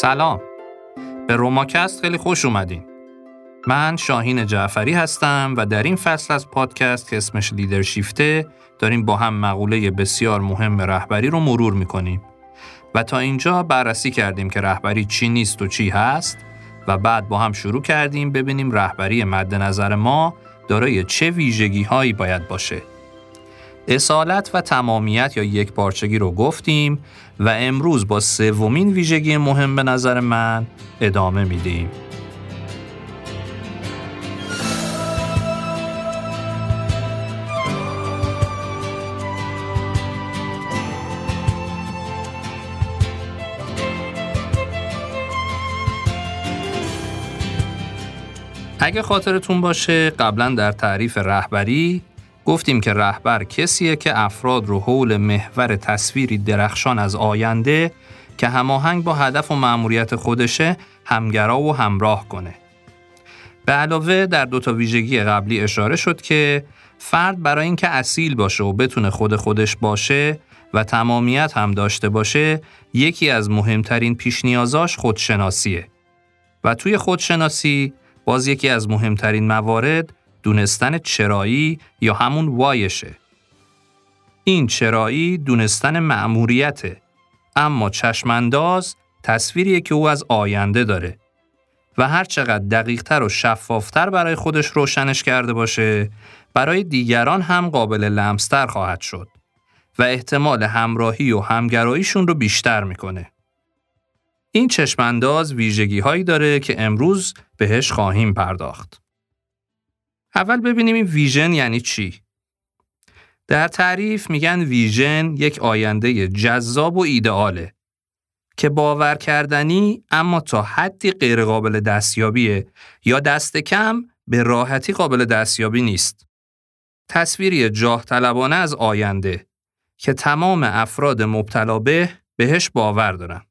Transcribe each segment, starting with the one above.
سلام. به روماکست خیلی خوش اومدین. من شاهین جعفری هستم و در این فصل از پادکست که اسمش لیدرشیفته داریم با هم مقوله بسیار مهم رهبری رو مرور می‌کنیم. و تا اینجا بررسی کردیم که رهبری چی نیست و چی هست و بعد با هم شروع کردیم ببینیم رهبری مد نظر ما دارای چه ویژگی هایی باید باشه. اصالت و تمامیت یا یک پارچگی رو گفتیم و امروز با سومین ویژگی مهم به نظر من ادامه میدیم. اگه خاطرتون باشه قبلا در تعریف رهبری گفتیم که رهبر کسیه که افراد رو حول محور تصویری درخشان از آینده که هماهنگ با هدف و مأموریت خودشه همگرا و همراه کنه. به علاوه در دو تا ویژگی قبلی اشاره شد که فرد برای اینکه اصیل باشه و بتونه خود خودش باشه و تمامیت هم داشته باشه یکی از مهمترین پیش نیازاش خودشناسیه و توی خودشناسی باز یکی از مهمترین موارد دونستن چرایی یا همون وایشه. این چرایی دونستن مأموریته اما چشمانداز تصویریه که او از آینده داره و هر چقدر دقیقتر و شفافتر برای خودش روشنش کرده باشه برای دیگران هم قابل لمستر خواهد شد و احتمال همراهی و همگراییشون رو بیشتر می‌کنه. این چشمانداز ویژگی هایی داره که امروز بهش خواهیم پرداخت. اول ببینیم این ویژن یعنی چی؟ در تعریف میگن ویژن یک آینده جذاب و ایدئاله که باور کردنی اما تا حدی غیرقابل دستیابیه یا دست کم به راحتی قابل دستیابی نیست. تصویری جاه طلبانه از آینده که تمام افراد مبتلا به بهش باور دارن.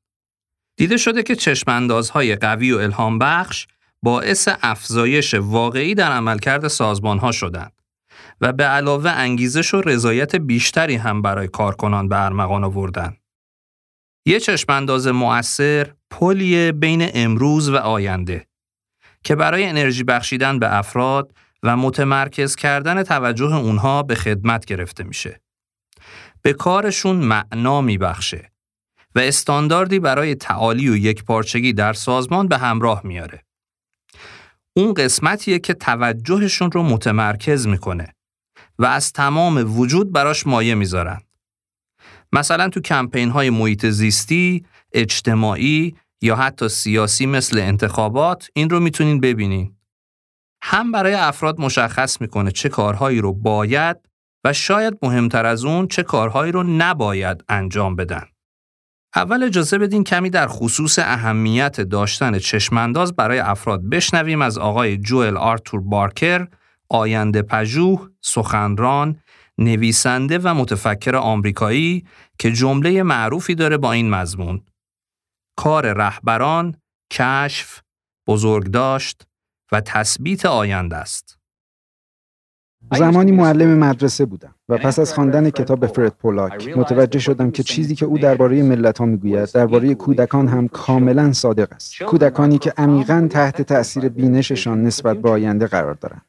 دیده شده که چشماندازهای قوی و الهام بخش باعث افزایش واقعی در عملکرد سازمانها شدند و به علاوه انگیزش و رضایت بیشتری هم برای کارکنان به ارمغان آوردند. یه چشمانداز مؤثر پلی بین امروز و آینده که برای انرژی بخشیدن به افراد و متمرکز کردن توجه اونها به خدمت گرفته میشه. به کارشون معنا میبخشه و استانداردی برای تعالی و یک پارچگی در سازمان به همراه میاره. اون قسمتیه که توجهشون رو متمرکز می‌کنه و از تمام وجود براش مایه می‌ذارن. مثلا تو کمپین های محیط زیستی، اجتماعی یا حتی سیاسی مثل انتخابات این رو می‌تونین ببینین. هم برای افراد مشخص می‌کنه چه کارهایی رو باید و شاید مهمتر از اون چه کارهایی رو نباید انجام بدن. اول اجازه بدین کمی در خصوص اهمیت داشتن چشمانداز برای افراد بشنویم از آقای جوئل آرتور بارکر، آینده پژوه، سخنران، نویسنده و متفکر آمریکایی که جمله معروفی داره با این مضمون. کار رهبران، کشف، بزرگداشت و تثبیت آینده است. زمانی معلم مدرسه بودم و پس از خواندن کتاب فرد پولاک متوجه شدم که چیزی که او درباره ملت ها می‌گوید درباره کودکان هم کاملا صادق است. کودکانی که عمیقا تحت تأثیر بینششان نسبت به آینده قرار دارند.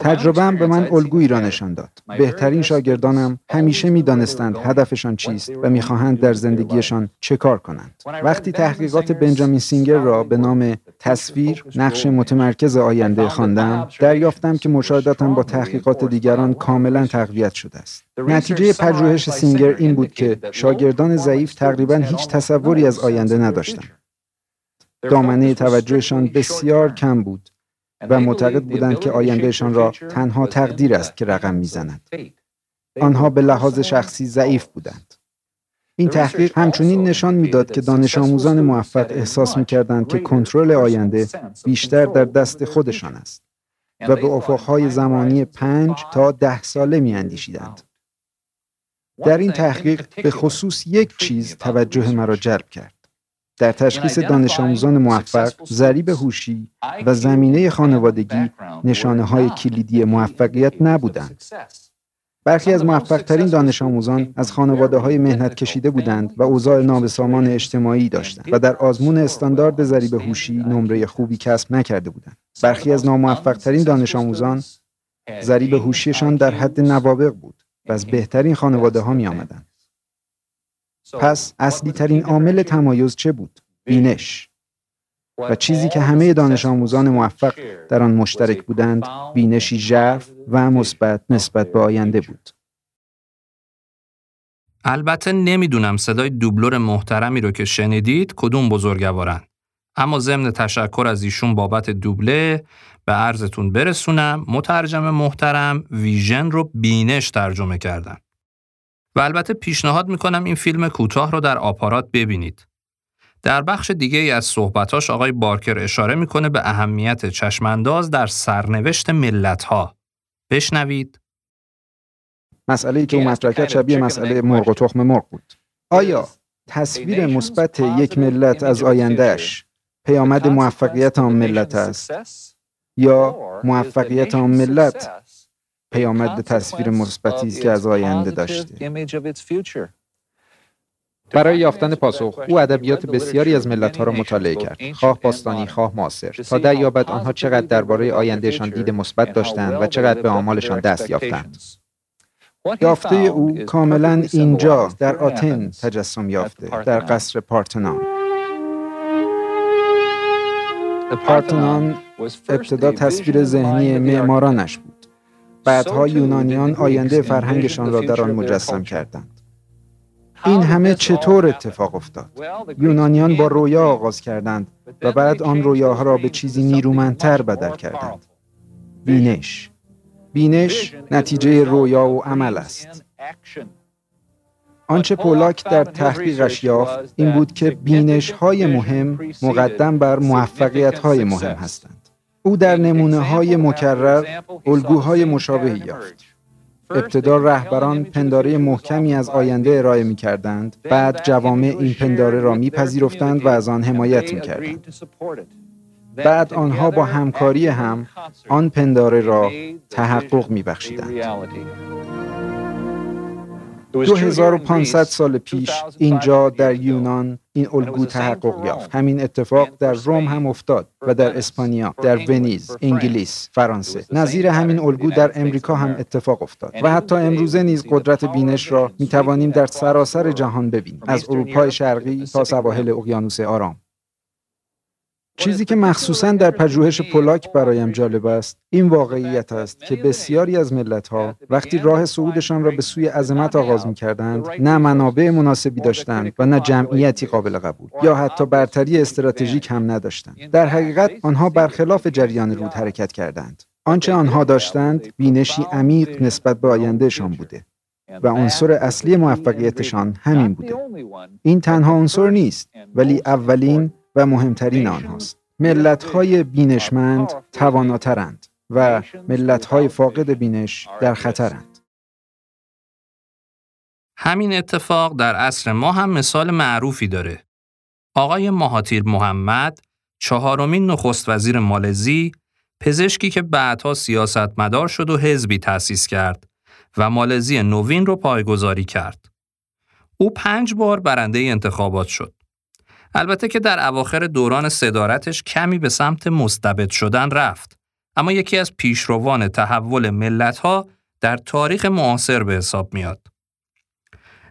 تجربهم به من الگویی را نشان داد. بهترین شاگردانم همیشه می‌دانستند هدفشان چیست و می‌خواهند در زندگیشان چه کار کنند. وقتی تحقیقات بنجامین سینگر را به نام تصویر نقش متمرکز آینده خواندم، دریافتم که مشاهداتم با تحقیقات دیگران کاملا تقویت شده است. نتیجه پژوهش سینگر این بود که شاگردان ضعیف تقریبا هیچ تصوری از آینده نداشتند. دامنه توجهشان بسیار کم بود و معتقد بودند که آیندهشان را تنها تقدیر است که رقم می‌زند. آنها به لحاظ شخصی ضعیف بودند. این تحقیق همچنین نشان می‌داد که دانش آموزان موفق احساس می‌کردند که کنترل آینده بیشتر در دست خودشان است و به افقهای زمانی پنج تا ده ساله میاندیشیدند. در این تحقیق به خصوص یک چیز توجه مرا جلب کرد. در تشخیص دانش آموزان موفق ضریب هوشی و زمینه خانوادگی نشانه های کلیدی موفقیت نبودند. برخی از موفقترین دانش آموزان از خانواده های مهنت کشیده بودند و اوضاع نابسامان اجتماعی داشتند و در آزمون استاندارد ضریب هوشی نمره خوبی کسب نکرده بودند. برخی از ناموفقترین دانش آموزان ضریب هوشیشان در حد نوابق بود و از بهترین خانواده ها می آمدند. پس اصلی ترین عامل تمایز چه بود؟ بینش. و چیزی که همه دانش آموزان موفق در آن مشترک بودند بینشی ژرف و مثبت نسبت به آینده بود. البته نمی‌دونم صدای دوبلور محترمی رو که شنیدید کدوم بزرگوارن. اما ضمن تشکر از ایشون بابت دوبله به عرضتون برسونم مترجم محترم ویژن رو بینش ترجمه کردن. و البته پیشنهاد می‌کنم این فیلم کوتاه رو در آپارات ببینید. در بخش دیگه ای از صحبتاش آقای بارکر اشاره می‌کنه به اهمیت چشمانداز در سرنوشت ملت ها. بشنوید. مسئله که او مطرح کرد شبیه مسئله مرغ و تخم مرغ بود. آیا تصویر مثبت یک ملت از آیندهش پیامد موفقیت آن ملت است یا موفقیت آن ملت پیامد تصویر مثبتی است که از آینده داشته. برای یافتن پاسخ او ادبیات بسیاری از ملتها را مطالعه کرد. خواه باستانی خواه معاصر تا دریابد آنها چقدر درباره آیندهشان دید مثبت داشتند و چقدر به آمالشان دست یافتند. یافته او کاملا اینجا در آتن تجسم یافته در قصر پارتنان. پارتنان ابتدا تصویر ذهنی معمارانش بود. بعدها یونانیان آینده فرهنگشان را در آن مجسم کردند این همه چطور اتفاق افتاد؟ یونانیان با رویا آغاز کردند و بعد آن رویاها را به چیزی نیرومندتر بدل کردند. بینش بینش نتیجه رویا و عمل است. آنچه پولاک در تحقیقش یافت این بود که بینش های مهم مقدم بر موفقیت های مهم هستند. او در نمونه های مکرر الگوهای مشابهی یافت. ابتدا رهبران پنداره محکمی از آینده ارائه می کردند بعد جوامع این پنداره را میپذیرفتند و از آن حمایت می کردند. بعد آنها با همکاری هم آن پنداره را تحقق می بخشیدند. 2500 سال پیش اینجا در یونان این الگو تحقق یافت. همین اتفاق در روم هم افتاد و در اسپانیا در ونیز انگلیس فرانسه. نظیر همین الگو در امریکا هم اتفاق افتاد. و حتی امروزه نیز قدرت بینش را می توانیم در سراسر جهان ببینیم. از اروپای شرقی تا سواحل اقیانوس آرام. چیزی که مخصوصا در پژوهش پولاک برایم جالب است این واقعیت است که بسیاری از ملتها وقتی راه صعودشان را به سوی عظمت آغاز می کردند نه منابع مناسبی داشتند و نه جمعیتی قابل قبول یا حتی برتری استراتژیک هم نداشتند. در حقیقت آنها برخلاف جریان رود حرکت کردند. آنچه آنها داشتند بینشی عمیق نسبت به آیندهشان بوده و عنصر اصلی موفقیتشان همین بوده. این تنها عنصر نیست ولی اولین و مهمترین آنهاست های بینشمند تواناترند و های فاقد بینش در خطرند همین اتفاق در عصر ما هم مثال معروفی داره. آقای مهاتیر محمد، چهارمین نخست وزیر مالزی، پزشکی که بعدها سیاستمدار شد و حزبی تأسیس کرد و مالزی نوین رو پایگذاری کرد. او پنج بار برنده انتخابات شد. البته که در اواخر دوران صدارتش کمی به سمت مستبد شدن رفت اما یکی از پیشروان تحول ملتها در تاریخ معاصر به حساب میاد.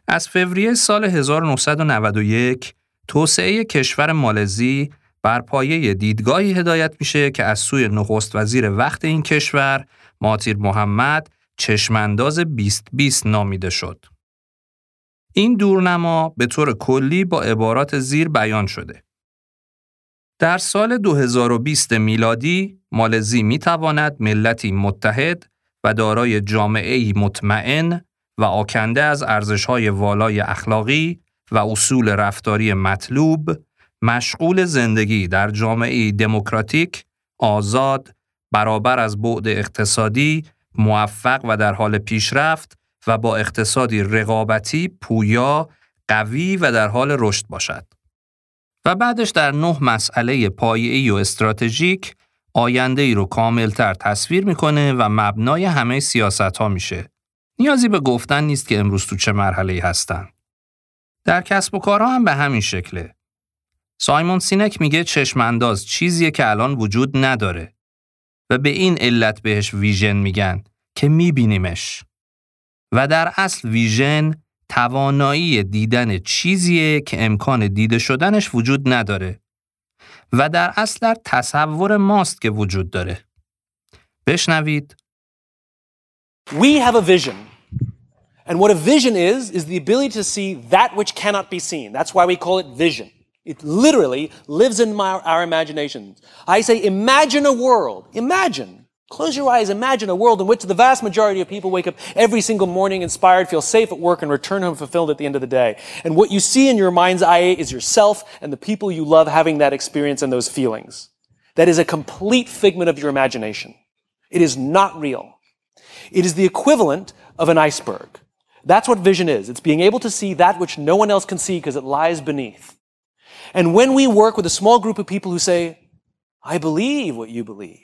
از فوریه سال 1991 توسعه کشور مالزی بر پایه دیدگاهی هدایت میشه که از سوی نخست وزیر وقت این کشور ماتیر محمد چشمانداز 2020 نامیده شد. این دورنما به طور کلی با عبارات زیر بیان شده. در سال 2020 میلادی مالزی می تواند ملتی متحد و دارای جامعه مطمئن و آکنده از ارزش‌های والای اخلاقی و اصول رفتاری مطلوب مشغول زندگی در جامعه دموکراتیک، آزاد، برابر از بعد اقتصادی، موفق و در حال پیشرفت و با اقتصادی رقابتی پویا، قوی و در حال رشد باشد. و بعدش در نه مسئله پایه‌ای و استراتژیک آینده ای رو کاملتر تصویر می‌کنه و مبنای همه سیاست ها میشه. نیازی به گفتن نیست که امروز تو چه مرحله هستن. در کسب و کارها هم به همین شکله. سایمون سینک میگه چشمانداز چیزیه که الان وجود نداره و به این علت بهش ویژن میگن که میبینیمش. و در اصل ویژن توانایی دیدن چیزیه که امکان دیده شدنش وجود نداره و در اصل در تصور ماست که وجود داره. بشنوید. We have a vision. And what a vision is, is the ability to see that which cannot be seen. That's why we call it vision. It literally lives in my, our imaginations. I say, imagine a world. Imagine Close your eyes, imagine a world in which the vast majority of people wake up every single morning inspired, feel safe at work, and return home fulfilled at the end of the day. And what you see in your mind's eye is yourself and the people you love having that experience and those feelings. That is a complete figment of your imagination. It is not real. It is the equivalent of an iceberg. That's what vision is. It's being able to see that which no one else can see because it lies beneath. And when we work with a small group of people who say, I believe what you believe,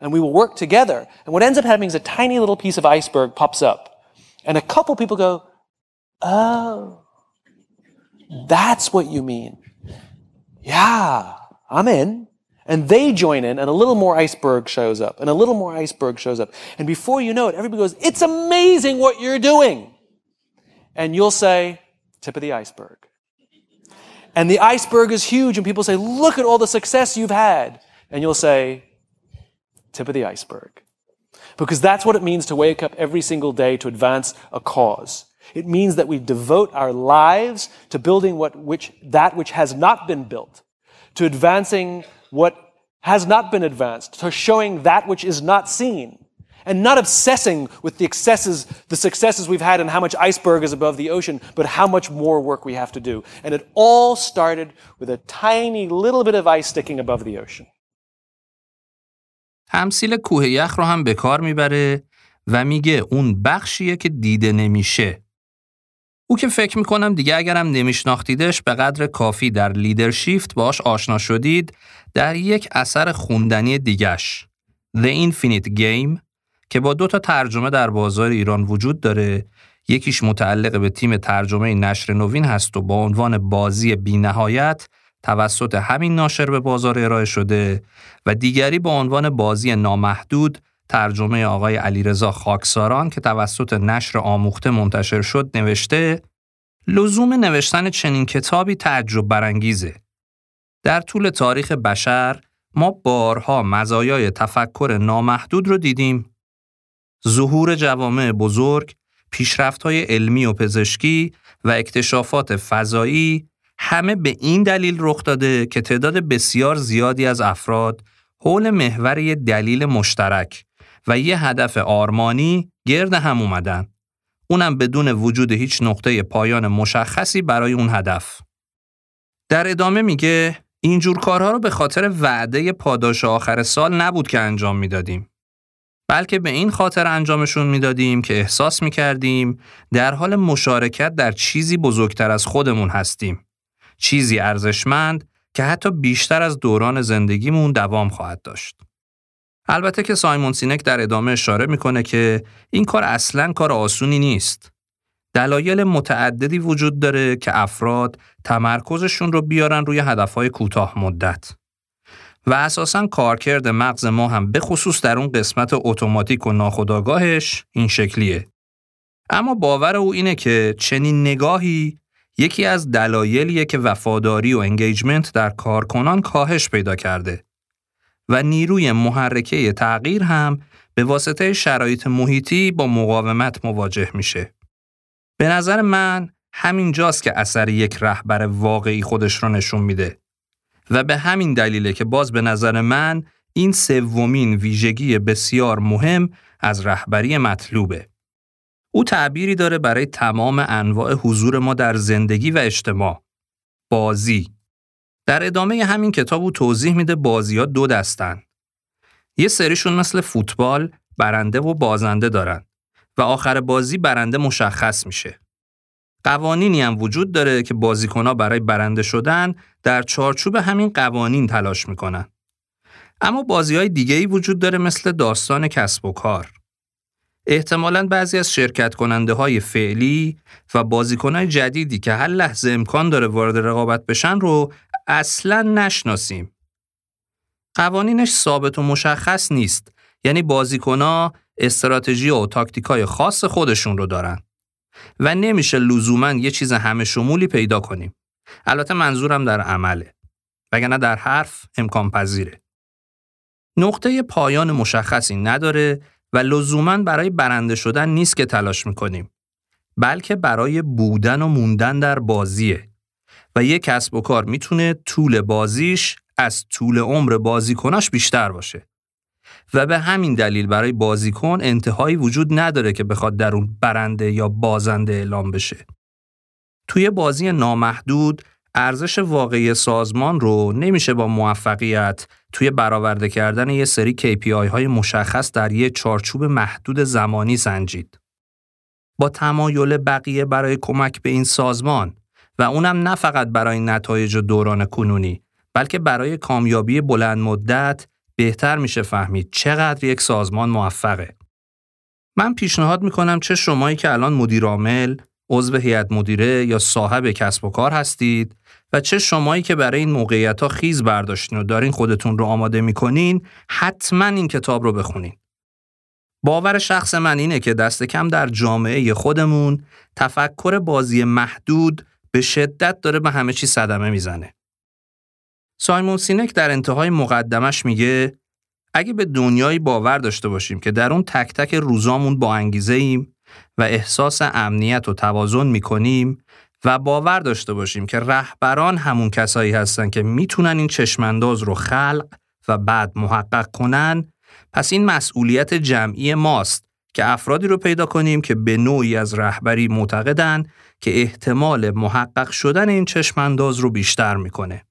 and we will work together. And what ends up happening is a tiny little piece of iceberg pops up. And a couple people go, Oh, that's what you mean. Yeah, I'm in. And they join in, and a little more iceberg shows up, and a little more iceberg shows up. And before you know it, everybody goes, It's amazing what you're doing. And you'll say, Tip of the iceberg. And the iceberg is huge, and people say, Look at all the success you've had. And you'll say, tip of the iceberg. Because that's what it means to wake up every single day to advance a cause. It means that we devote our lives to building what, which, that which has not been built, to advancing what has not been advanced, to showing that which is not seen, and not obsessing with the excesses, the successes we've had and how much iceberg is above the ocean, but how much more work we have to do. And it all started with a tiny little bit of ice sticking above the ocean. تمثیل کوه یخ رو هم به کار می‌بره و میگه اون بخشیه که دیده نمیشه. او که فکر می‌کنم دیگه اگرم نمیشناختیدش به قدر کافی در لیدرشیفت باش آشنا شدید در یک اثر خوندنی دیگش The Infinite Game که با دو تا ترجمه در بازار ایران وجود داره یکیش متعلق به تیم ترجمه نشر نوین هست و با عنوان بازی بینهایت توسط همین ناشر به بازار ارائه شده و دیگری با عنوان بازی نامحدود ترجمه آقای علیرضا خاکساران که توسط نشر آموخته منتشر شد نوشته لزوم نوشتن چنین کتابی تعجب برانگیزه. در طول تاریخ بشر ما بارها مزایای تفکر نامحدود رو دیدیم. ظهور جوامع بزرگ، پیشرفت‌های علمی و پزشکی و اکتشافات فضایی همه به این دلیل رخ داده که تعداد بسیار زیادی از افراد حول محور یه دلیل مشترک و یه هدف آرمانی گرد هم اومدن. اونم بدون وجود هیچ نقطه پایان مشخصی برای اون هدف. در ادامه میگه اینجور کارها رو به خاطر وعده پاداش آخر سال نبود که انجام می‌دادیم. بلکه به این خاطر انجامشون می‌دادیم که احساس می‌کردیم در حال مشارکت در چیزی بزرگتر از خودمون هستیم. چیزی ارزشمند که حتی بیشتر از دوران زندگیمون دوام خواهد داشت. البته که سایمون سینک در ادامه اشاره می‌کنه که این کار اصلا کار آسونی نیست. دلایل متعددی وجود داره که افراد تمرکزشون رو بیارن روی هدفهای کوتاه مدت. و اساسا کارکرد مغز ما هم به خصوص در اون قسمت اتوماتیک و ناخودآگاهش این شکلیه. اما باور او اینه که چنین نگاهی یکی از دلایلیه که وفاداری و engagement در کارکنان کاهش پیدا کرده و نیروی محرکه تغییر هم به واسطه شرایط محیطی با مقاومت مواجه میشه. به نظر من همین جاست که اثر یک رهبر واقعی خودش رو نشون میده و به همین دلیله که باز به نظر من این سومین ویژگی بسیار مهم از رهبری مطلوبه. او تعبیری داره برای تمام انواع حضور ما در زندگی و اجتماع. بازی. در ادامه همین کتاب او توضیح میده بازی ها دو دستن. یه سریشون مثل فوتبال برنده و بازنده دارن و آخر بازی برنده مشخص میشه. قوانینی هم وجود داره که بازیکنها برای برنده شدن در چارچوب همین قوانین تلاش می‌کنن. اما بازی های دیگه ای وجود داره مثل داستان کسب و کار. احتمالا بعضی از شرکت کننده های فعلی و بازیکن جدیدی که هر لحظه امکان داره وارد رقابت بشن رو اصلا نشناسیم. قوانینش ثابت و مشخص نیست یعنی بازیکن استراتژی و تاکتیکای خاص خودشون رو دارن و نمیشه لزوما یه چیز همه شمولی پیدا کنیم. البته منظورم در عمله. وگرنه در حرف امکان پذیره. نقطه پایان مشخصی نداره و لزوما برای برنده شدن نیست که تلاش می‌کنیم. بلکه برای بودن و موندن در بازیه و یک کسب و کار می‌تونه طول بازیش از طول عمر بازیکناش بیشتر باشه. و به همین دلیل برای بازیکن انتهایی وجود نداره که بخواد در اون برنده یا بازنده اعلام بشه. توی بازی نامحدود ارزش واقعی سازمان رو نمیشه با موفقیت توی برآورده کردن یه سری KPI های مشخص در یه چارچوب محدود زمانی سنجید. با تمایل بقیه برای کمک به این سازمان و اونم نه فقط برای نتایج دوران کنونی بلکه برای کامیابی بلند مدت بهتر میشه فهمید چقدر یک سازمان موفقه. من پیشنهاد می‌کنم چه شمایی که الان مدیر عامل، عضو هیئت مدیره یا صاحب کسب و کار هستید و چه شمایی که برای این موقعیت ها خیز برداشتین و دارین خودتون رو آماده می‌کنین حتما این کتاب رو بخونین. باور شخص من اینه که دست کم در جامعه خودمون تفکر بازی محدود به شدت داره به همه چی صدمه می‌زنه. سایمون سینک در انتهای مقدمش میگه اگه به دنیایی باور داشته باشیم که در اون تک تک روزامون با انگیزه ایم و احساس امنیت و توازن می‌کنیم و باور داشته باشیم که رهبران همون کسایی هستن که می‌تونن این چشمانداز رو خلق و بعد محقق کنن پس این مسئولیت جمعی ماست که افرادی رو پیدا کنیم که به نوعی از رهبری معتقدن که احتمال محقق شدن این چشمانداز رو بیشتر می‌کنه.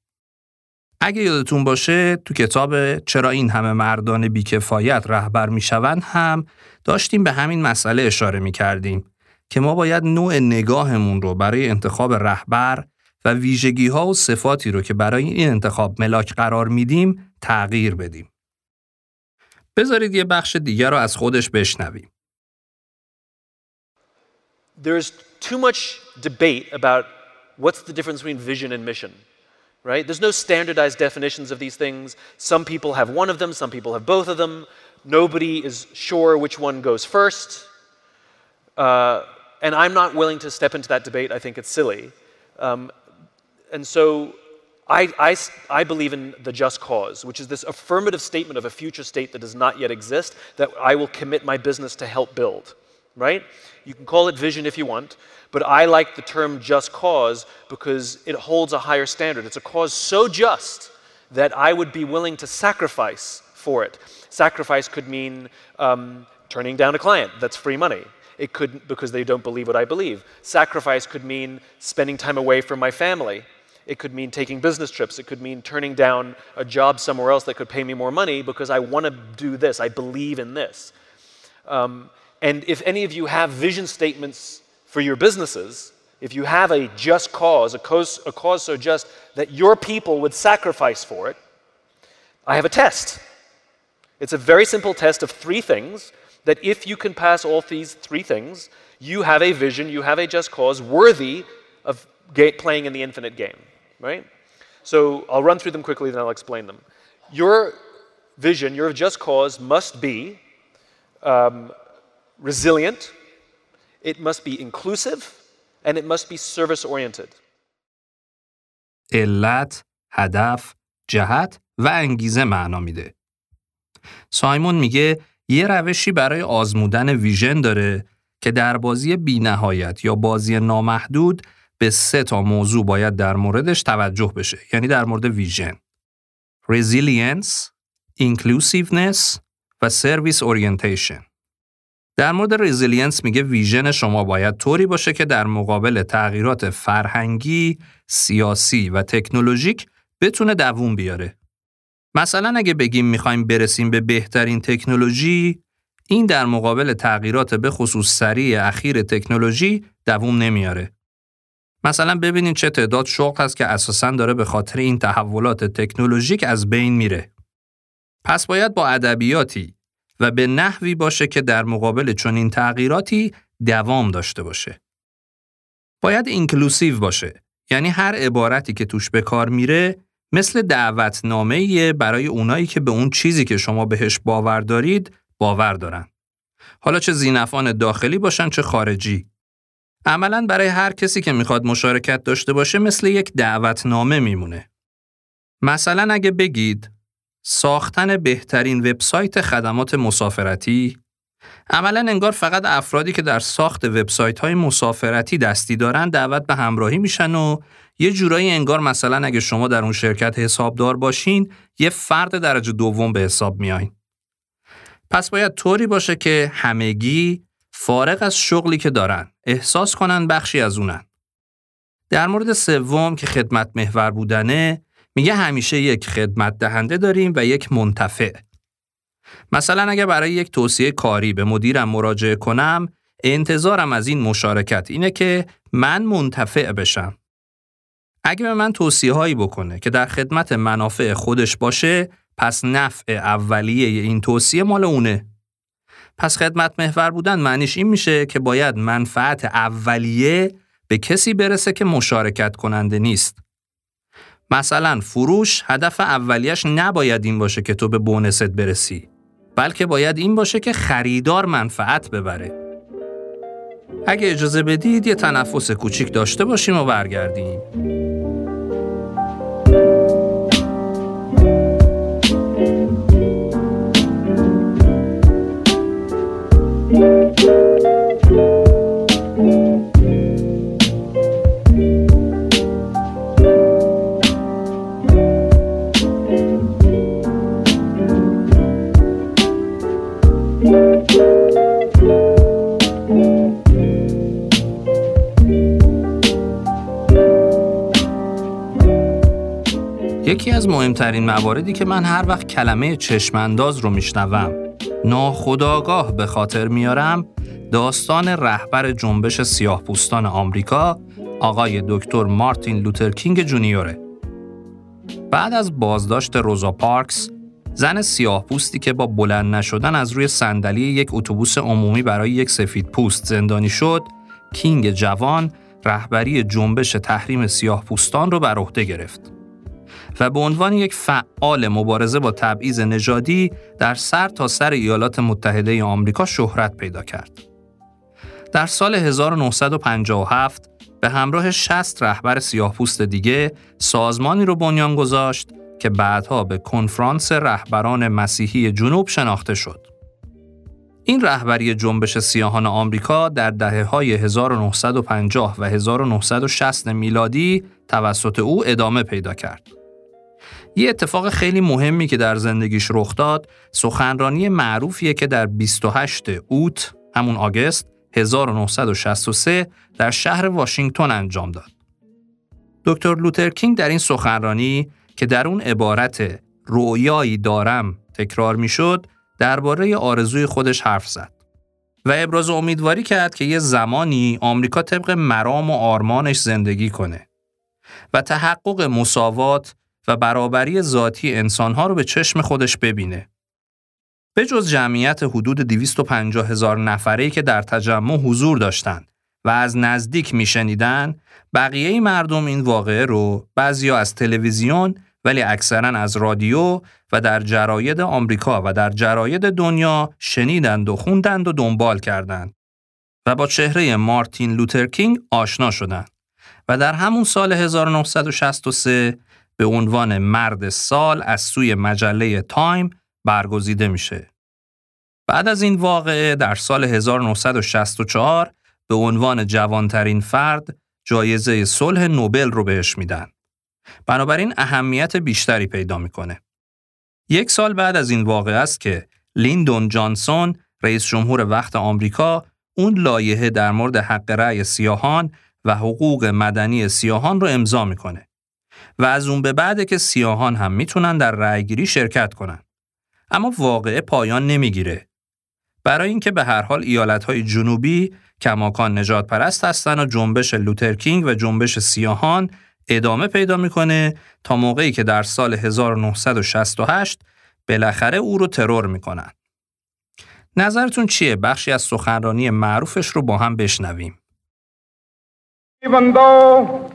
اگه یادتون باشه تو کتاب چرا این همه مردان بیکفایت رهبر می‌شوند هم داشتیم به همین مسئله اشاره می‌کردیم که ما باید نوع نگاهمون رو برای انتخاب رهبر و ویژگی ها و صفاتی رو که برای این انتخاب ملاک قرار میدیم تغییر بدیم. بذارید یه بخش دیگر رو از خودش بشنویم. There's too much debate about what's the difference between vision and mission. Right? There's no standardized definitions of these things. Some people have one of them, some people have both of them. Nobody is sure which one goes first. Uh, and I'm not willing to step into that debate. I think it's silly. Um, and so I, I, I believe in the just cause, which is this affirmative statement of a future state that does not yet exist that I will commit my business to help build. Right? You can call it vision if you want, but I like the term just cause because it holds a higher standard. It's a cause so just that I would be willing to sacrifice for it. Sacrifice could mean um, turning down a client that's free money. It could, because they don't believe what I believe. Sacrifice could mean spending time away from my family. It could mean taking business trips. It could mean turning down a job somewhere else that could pay me more money because I want to do this. I believe in this. Um, and if any of you have vision statements for your businesses, if you have a just cause, a cause, a cause so just that your people would sacrifice for it, I have a test. It's a very simple test of three things that if you can pass all these three things, you have a vision, you have a just cause worthy of playing in the infinite game, right? So I'll run through them quickly, then I'll explain them. Your vision, your just cause must be um, resilient, it must be inclusive, and it must be service oriented. علت، هدف، جهت و انگیزه معنا میده. سایمون میگه یه روشی برای آزمودن ویژن داره که در بازی بینهایت یا بازی نامحدود به سه تا موضوع باید در موردش توجه بشه یعنی در مورد ویژن resilience, inclusiveness و service orientation در مورد resilience میگه vision شما باید طوری باشه که در مقابل تغییرات فرهنگی، سیاسی و تکنولوژیک بتونه دووم بیاره. مثلا اگه بگیم می‌خوایم برسیم به بهترین تکنولوژی، این در مقابل تغییرات به خصوص سریع اخیر تکنولوژی دووم نمیاره. مثلا ببینید چه تعداد شغل هست که اساساً داره به خاطر این تحولات تکنولوژیک از بین میره. پس باید با ادبیاتی و به نحوی باشه که در مقابل چنین تغییراتی دوام داشته باشه. باید اینکلوسیو باشه یعنی هر عبارتی که توش به کار میره مثل دعوتنامه برای اونایی که به اون چیزی که شما بهش باور دارید باور دارن. حالا چه زینفان داخلی باشن چه خارجی. عملا برای هر کسی که می‌خواد مشارکت داشته باشه مثل یک دعوتنامه میمونه. مثلا اگه بگید ساختن بهترین وبسایت خدمات مسافرتی عملا انگار فقط افرادی که در ساخت وبسایت های مسافرتی دستی دارن دعوت به همراهی میشن و یه جورایی انگار مثلا اگه شما در اون شرکت حسابدار باشین یه فرد درجه دوم به حساب میایین. پس باید طوری باشه که همگی فارغ از شغلی که دارن احساس کنن بخشی از اونن. در مورد سوم که خدمت محور بودنه میگه همیشه یک خدمت دهنده داریم و یک منتفع. مثلا اگر برای یک توصیه کاری به مدیرم مراجعه کنم انتظارم از این مشارکت اینه که من منتفع بشم. اگه به من توصیه هایی بکنه که در خدمت منافع خودش باشه پس نفع اولیه این توصیه مال اونه. پس خدمت محور بودن معنیش این میشه که باید منفعت اولیه به کسی برسه که مشارکت کننده نیست. مثلا فروش هدف اولیش نباید این باشه که تو به بونست برسی بلکه باید این باشه که خریدار منفعت ببره. اگه اجازه بدید یه تنفس کوچیک داشته باشیم و برگردیم. یکی از مهمترین مواردی که من هر وقت کلمه چشمانداز رو میشنوم ناخودآگاه به خاطر میارم داستان رهبر جنبش سیاه پوستان آمریکا آقای دکتر مارتین لوترکینگ جونیوره. بعد از بازداشت روزا پارکس زن سیاه پوستی که با بلند نشدن از روی صندلی یک اتوبوس عمومی برای یک سفید پوست زندانی شد، کینگ جوان رهبری جنبش تحریم سیاه پوستان رو بر عهده گرفت. و به عنوان یک فعال مبارزه با تبعیض نژادی در سر تا سر ایالات متحده آمریکا شهرت پیدا کرد. در سال 1957 به همراه 60 رهبر سیاهپوست دیگه سازمانی رو بنیان گذاشت که بعدها به کنفرانس رهبران مسیحی جنوب شناخته شد. این رهبری جنبش سیاهان آمریکا در دهه های 1950 و 1960 میلادی توسط او ادامه پیدا کرد. یه اتفاق خیلی مهمی که در زندگیش رخ داد سخنرانی معروفیه که در 28 اوت همون آگست 1963 در شهر واشنگتن انجام داد. دکتر لوترکینگ در این سخنرانی که در اون عبارت رویایی دارم تکرار می‌شد درباره آرزوی خودش حرف زد و ابراز امیدواری کرد که یه زمانی آمریکا طبق مرام و آرمانش زندگی کنه و تحقق مساوات و برابری ذاتی انسانها رو به چشم خودش ببینه. به جز جمعیت حدود 250 هزار نفره که در تجمع حضور داشتند و از نزدیک میشنیدن بقیه مردم این واقعه رو بعضیا از تلویزیون ولی اکثرا از رادیو و در جراید آمریکا و در جراید دنیا شنیدند و خوندند و دنبال کردند و با چهره مارتین لوترکینگ آشنا شدند و در همون سال 1963 به عنوان مرد سال از سوی مجله تایم برگزیده میشه. بعد از این واقعه در سال 1964 به عنوان جوانترین فرد جایزه صلح نوبل رو بهش میدن. بنابراین اهمیت بیشتری پیدا می‌کنه. یک سال بعد از این واقعه است که لیندون جانسون رئیس جمهور وقت آمریکا اون لایحه در مورد حق رأی سیاهان و حقوق مدنی سیاهان رو امضا می‌کنه. و از اون به بعده که سیاهان هم می‌تونن در رأیگیری شرکت کنن. اما واقعه پایان نمی‌گیره. برای اینکه به هر حال ایالتهای جنوبی کماکان نجات پرست هستن و جنبش لوترکینگ و جنبش سیاهان ادامه پیدا می‌کنه تا موقعی که در سال 1968 بالاخره او رو ترور می‌کنن. نظرتون چیه؟ بخشی از سخنرانی معروفش رو با هم بشنویم. Though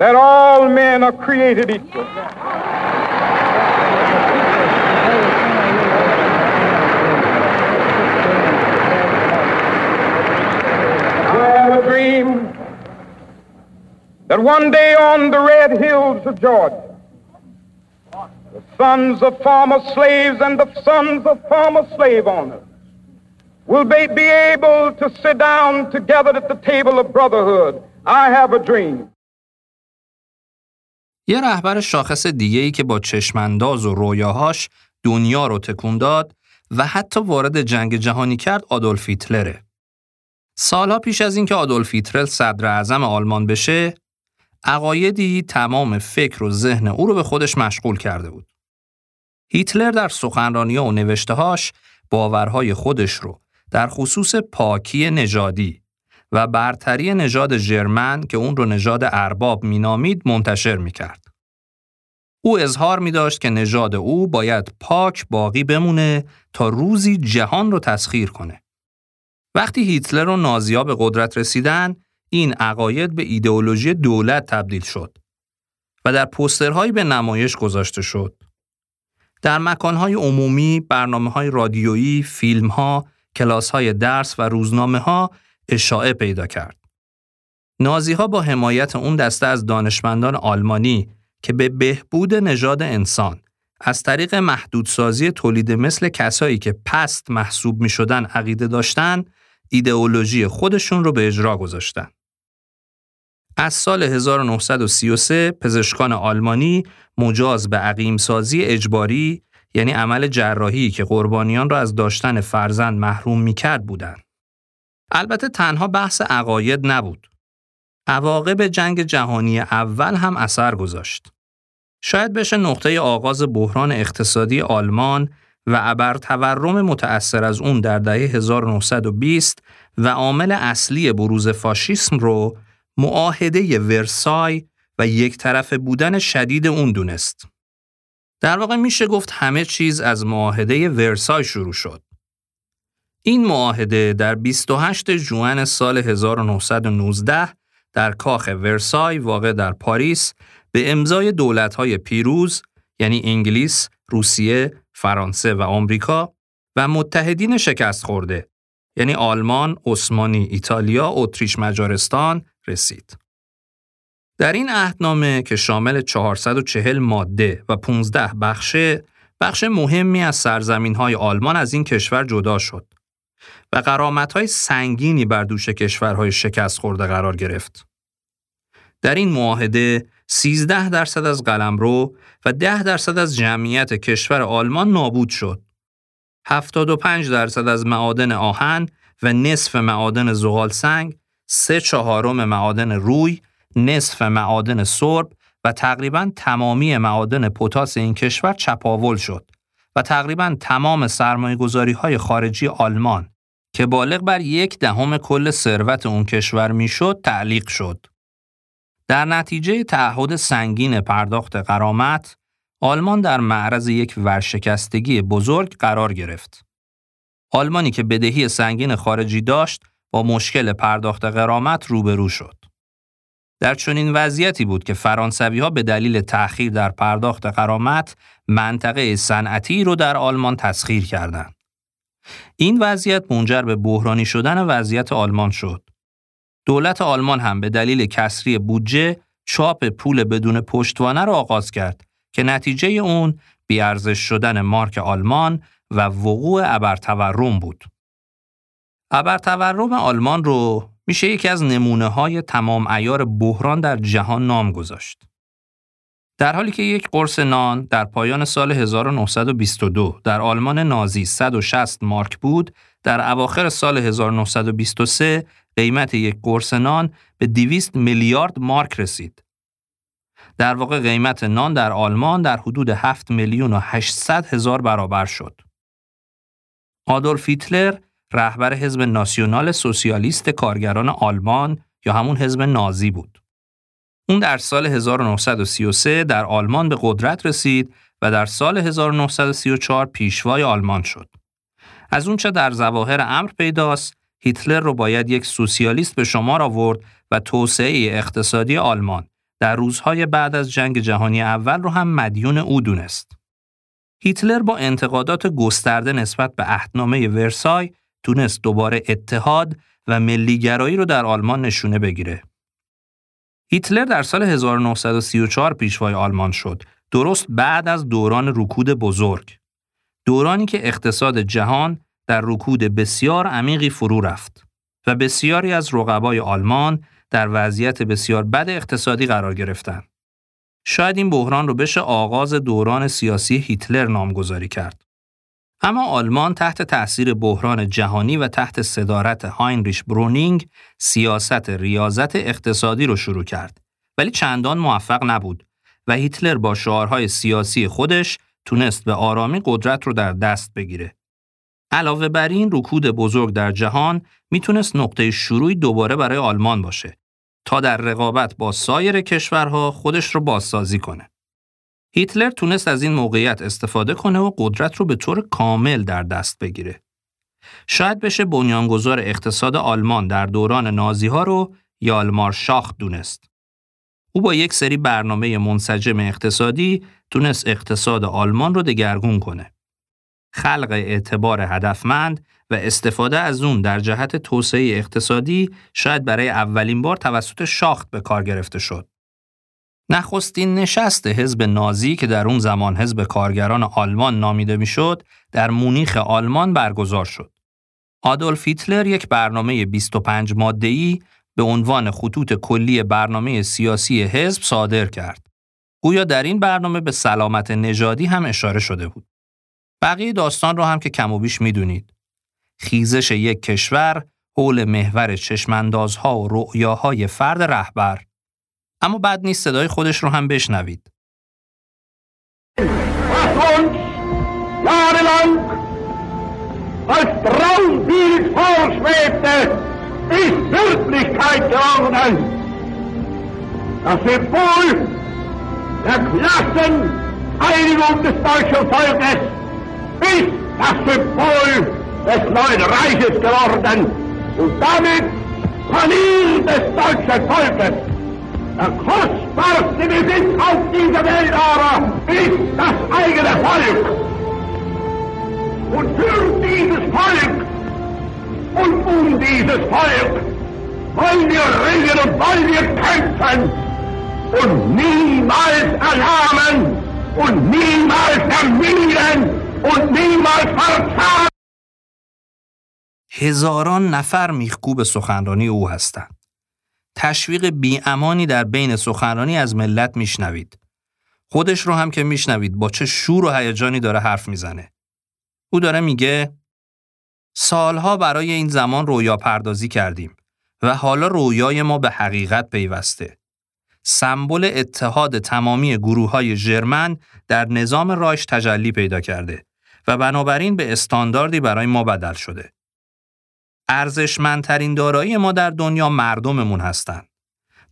that all men are created equal. I have a dream that one day on the red hills of Georgia, the sons of former slaves and the sons of former slave owners will be, able to sit down together at the table of brotherhood. I have a dream. یه رهبر شاخص دیگه ای که با چشمانداز و رویاهاش دنیا رو تکون داد و حتی وارد جنگ جهانی کرد آدولف هیتلره. سالها پیش از اینکه آدولف هیتلر صدر اعظم آلمان بشه، عقایدی تمام فکر و ذهن او رو به خودش مشغول کرده بود. هیتلر در سخنرانی و نوشتهاش باورهای خودش رو در خصوص پاکی نژادی و برتری نژاد ژرمن که اون رو نژاد ارباب مینامید منتشر می‌کرد. او اظهار می داشت که نژاد او باید پاک باقی بمونه تا روزی جهان رو تسخیر کنه. وقتی هیتلر و نازیا به قدرت رسیدن، این عقاید به ایدئولوژی دولت تبدیل شد و در پوسترهایی به نمایش گذاشته شد. در مکانهای عمومی، برنامه های رادیویی، فیلم ها، درس و روزنامه ها اشاعه پیدا کرد. نازی ها با حمایت اون دسته از دانشمندان آلمانی که به بهبود نژاد انسان از طریق محدودسازی تولید مثل کسایی که پست محسوب می شدن عقیده داشتن ایدئولوژی خودشون رو به اجرا گذاشتن. از سال 1933 پزشکان آلمانی مجاز به عقیمسازی اجباری یعنی عمل جراحی که قربانیان را از داشتن فرزند محروم می‌کرد بودند. البته تنها بحث عقاید نبود. عواقب جنگ جهانی اول هم اثر گذاشت. شاید بشه نقطه آغاز بحران اقتصادی آلمان و ابر تورم متأثر از اون در دهه 1920 و عامل اصلی بروز فاشیسم رو معاهده ورسای و یک طرف بودن شدید اون دونست. در واقع میشه گفت همه چیز از معاهده ورسای شروع شد. این معاهده در 28 جوان سال 1919 در کاخ ورسای واقع در پاریس به امضای دولت‌های پیروز یعنی انگلیس، روسیه، فرانسه و آمریکا و متحدین شکست خورده یعنی آلمان، عثمانی، ایتالیا، اتریش، مجارستان رسید. در این عهدنامه که شامل 440 ماده و 15 بخشه، بخش مهمی از سرزمین های آلمان از این کشور جدا شد و قرامت های سنگینی بر دوش کشورهای شکست خورده قرار گرفت. در این معاهده 13 درصد از قلمرو و 10 درصد از جمعیت کشور آلمان نابود شد. 75 درصد از معادن آهن و نصف معادن زغال سنگ، سه چهارم معادن روی، نصف معادن سرب و تقریبا تمامی معادن پتاس این کشور چپاول شد و تقریبا تمام سرمایه های خارجی آلمان که بالغ بر یک دهم کل ثروت اون کشور می‌شد تعلیق شد. در نتیجه تعهد سنگین پرداخت قرامت، آلمان در معرض یک ورشکستگی بزرگ قرار گرفت. آلمانی که بدهی سنگین خارجی داشت با مشکل پرداخت قرامت روبرو شد. در چنین وضعیتی بود که فرانسوی ها به دلیل تأخیر در پرداخت قرامت منطقه صنعتی رو در آلمان تسخیر کردند. این وضعیت منجر به بحرانی شدن وضعیت آلمان شد. دولت آلمان هم به دلیل کسری بودجه چاپ پول بدون پشتوانه را آغاز کرد که نتیجه اون بیارزش شدن مارک آلمان و وقوع ابرتورم بود. ابرتورم آلمان رو میشه یکی از نمونه های تمام ایار بحران در جهان نام گذاشت. در حالی که یک قرص نان در پایان سال 1922 در آلمان نازی 160 مارک بود، در اواخر سال 1923 قیمت یک قرص نان به 200 میلیارد مارک رسید. در واقع قیمت نان در آلمان در حدود 7 میلیون و 800 هزار برابر شد. آدولف هیتلر رهبر حزب ناسیونال سوسیالیست کارگران آلمان یا همون حزب نازی بود. اون در سال 1933 در آلمان به قدرت رسید و در سال 1934 پیشوای آلمان شد. از اونچه در ظواهر امر پیداست، هیتلر رو باید یک سوسیالیست به شمار آورد و توسعه اقتصادی آلمان در روزهای بعد از جنگ جهانی اول رو هم مدیون او دونست. هیتلر با انتقادات گسترده نسبت به عهدنامه ورسای تونست دوباره اتحاد و ملیگرایی رو در آلمان نشونه بگیره. هیتلر در سال 1934 پیشوای آلمان شد، درست بعد از دوران رکود بزرگ. دورانی که اقتصاد جهان در رکود بسیار عمیقی فرو رفت و بسیاری از رقبای آلمان در وضعیت بسیار بد اقتصادی قرار گرفتند. شاید این بحران رو بشه آغاز دوران سیاسی هیتلر نامگذاری کرد. اما آلمان تحت تأثیر بحران جهانی و تحت صدارت هاینریش برونینگ سیاست ریاضت اقتصادی رو شروع کرد ولی چندان موفق نبود و هیتلر با شعارهای سیاسی خودش تونست به آرامی قدرت رو در دست بگیره. علاوه بر این رکود بزرگ در جهان می‌تونست نقطه شروعی دوباره برای آلمان باشه تا در رقابت با سایر کشورها خودش رو بازسازی کنه. هیتلر تونست از این موقعیت استفاده کنه و قدرت رو به طور کامل در دست بگیره. شاید بشه بنیانگذار اقتصاد آلمان در دوران نازی ها رو یالمار شاخ دونست. او با یک سری برنامه منسجم اقتصادی تونست اقتصاد آلمان رو دگرگون کنه. خلق اعتبار هدفمند و استفاده از اون در جهت توسعه اقتصادی شاید برای اولین بار توسط شاخت به کار گرفته شد. نخستین نشست حزب نازی که در اون زمان حزب کارگران آلمان نامیده می‌شد در مونیخ آلمان برگزار شد. آدولف هیتلر یک برنامه 25 ماده‌ای به عنوان خطوط کلی برنامه سیاسی حزب صادر کرد. گویا در این برنامه به سلامت نژادی هم اشاره شده بود. بقیه داستان رو هم که کم و بیش می‌دونید. خیزش یک کشور حول محور چشماندازها و رؤیاهای فرد رهبر اما بعد نیست صدای خودش رو هم بشنوید. Das Symbol der ist geworden und damit Verlier des deutschen Volkes. Besitz auf dieser Welt aber ist das eigene Volk. Und für dieses Volk und um dieses Volk wollen wir ringen und wollen wir kämpfen und niemals erlahmen und niemals erminen und niemals verzagen. هزاران نفر میخکوب سخنرانی او هستند. تشویق بیامانی در بین سخنرانی از ملت میشنوید. خودش رو هم که میشنوید با چه شور و هیجانی داره حرف می‌زنه. او داره میگه سالها برای این زمان رویا پردازی کردیم و حالا رویای ما به حقیقت پیوسته. سمبل اتحاد تمامی گروه های جرمن در نظام رایش تجلی پیدا کرده و بنابراین به استانداردی برای ما بدل شده. ارزشمندترین دارایی ما در دنیا مردممون هستند.